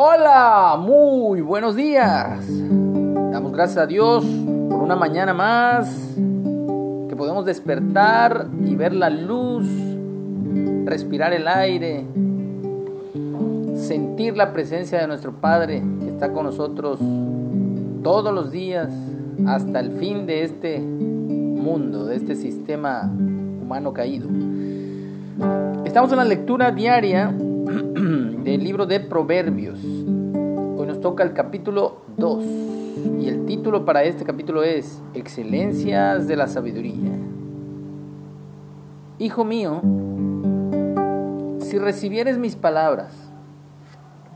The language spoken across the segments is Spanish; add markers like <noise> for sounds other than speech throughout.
Hola, muy buenos días. Damos gracias a Dios por una mañana más que podemos despertar y ver la luz, respirar el aire, sentir la presencia de nuestro Padre que está con nosotros todos los días hasta el fin de este mundo, de este sistema humano caído. Estamos en la lectura diaria <clears throat> del libro de Proverbios. Hoy nos toca el capítulo 2 y el título para este capítulo es Excelencias de la Sabiduría. Hijo mío, si recibieres mis palabras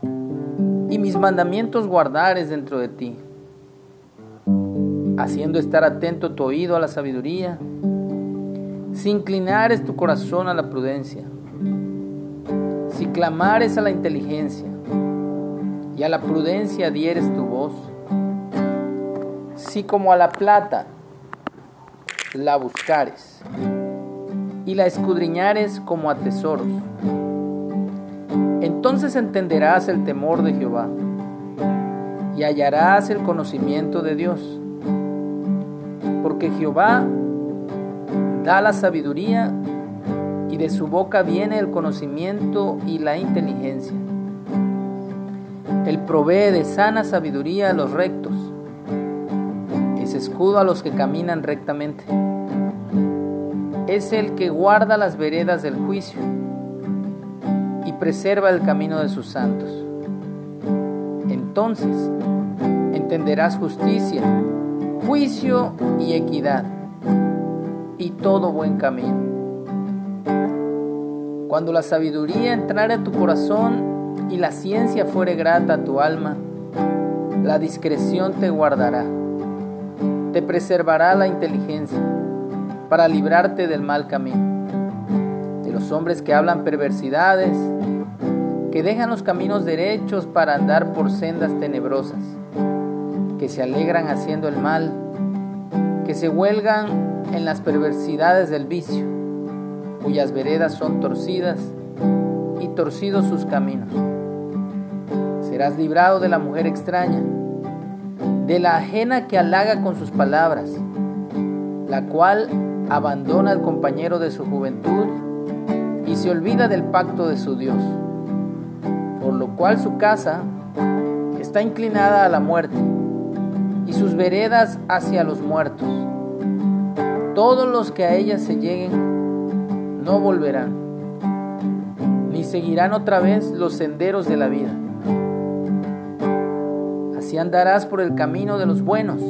y mis mandamientos guardares dentro de ti, haciendo estar atento tu oído a la sabiduría, si inclinares tu corazón a la prudencia, si clamares a la inteligencia y a la prudencia dieres tu voz, si como a la plata la buscares y la escudriñares como a tesoros, entonces entenderás el temor de Jehová y hallarás el conocimiento de Dios, porque Jehová da la sabiduría y de su boca viene el conocimiento y la inteligencia. Él provee de sana sabiduría a los rectos, es escudo a los que caminan rectamente. Es el que guarda las veredas del juicio y preserva el camino de sus santos. Entonces entenderás justicia, juicio y equidad y todo buen camino. Cuando la sabiduría entrare a tu corazón y la ciencia fuere grata a tu alma, la discreción te guardará, te preservará la inteligencia para librarte del mal camino, de los hombres que hablan perversidades, que dejan los caminos derechos para andar por sendas tenebrosas, que se alegran haciendo el mal, que se huelgan en las perversidades del vicio cuyas veredas son torcidas y torcidos sus caminos. Serás librado de la mujer extraña, de la ajena que halaga con sus palabras, la cual abandona al compañero de su juventud y se olvida del pacto de su Dios, por lo cual su casa está inclinada a la muerte y sus veredas hacia los muertos. Todos los que a ella se lleguen no volverán, ni seguirán otra vez los senderos de la vida. Así andarás por el camino de los buenos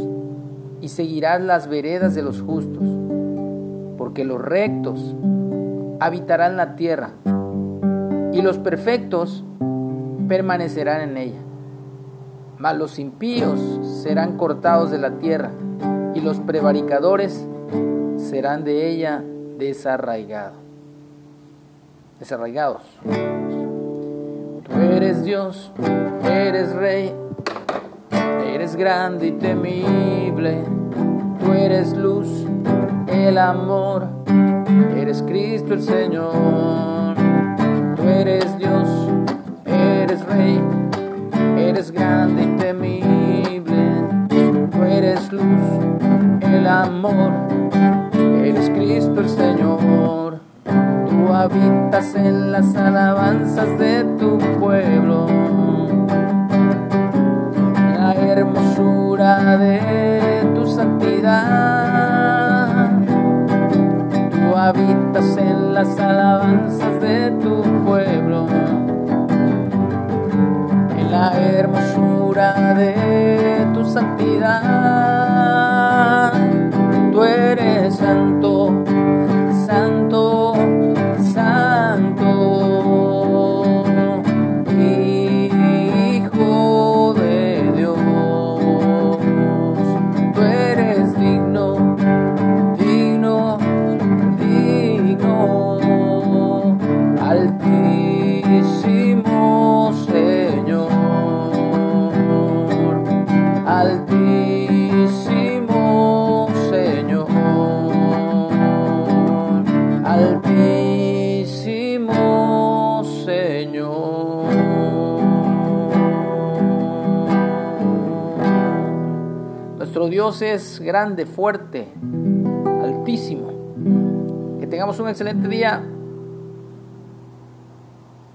y seguirás las veredas de los justos, porque los rectos habitarán la tierra y los perfectos permanecerán en ella. Mas los impíos serán cortados de la tierra y los prevaricadores serán de ella desarraigados desarraigados. Tú eres Dios, eres Rey, eres grande y temible. Tú eres luz, el amor, eres Cristo el Señor. Tú eres Dios, eres Rey, eres grande y temible. Tú eres luz, el amor, eres Cristo el Señor habitas en las alabanzas de tu pueblo. La hermosura de tu santidad. Tú habitas en las alabanzas de tu pueblo. En la hermosura de tu santidad. Señor, altísimo, Señor, altísimo, Señor. Nuestro Dios es grande, fuerte, altísimo. Que tengamos un excelente día.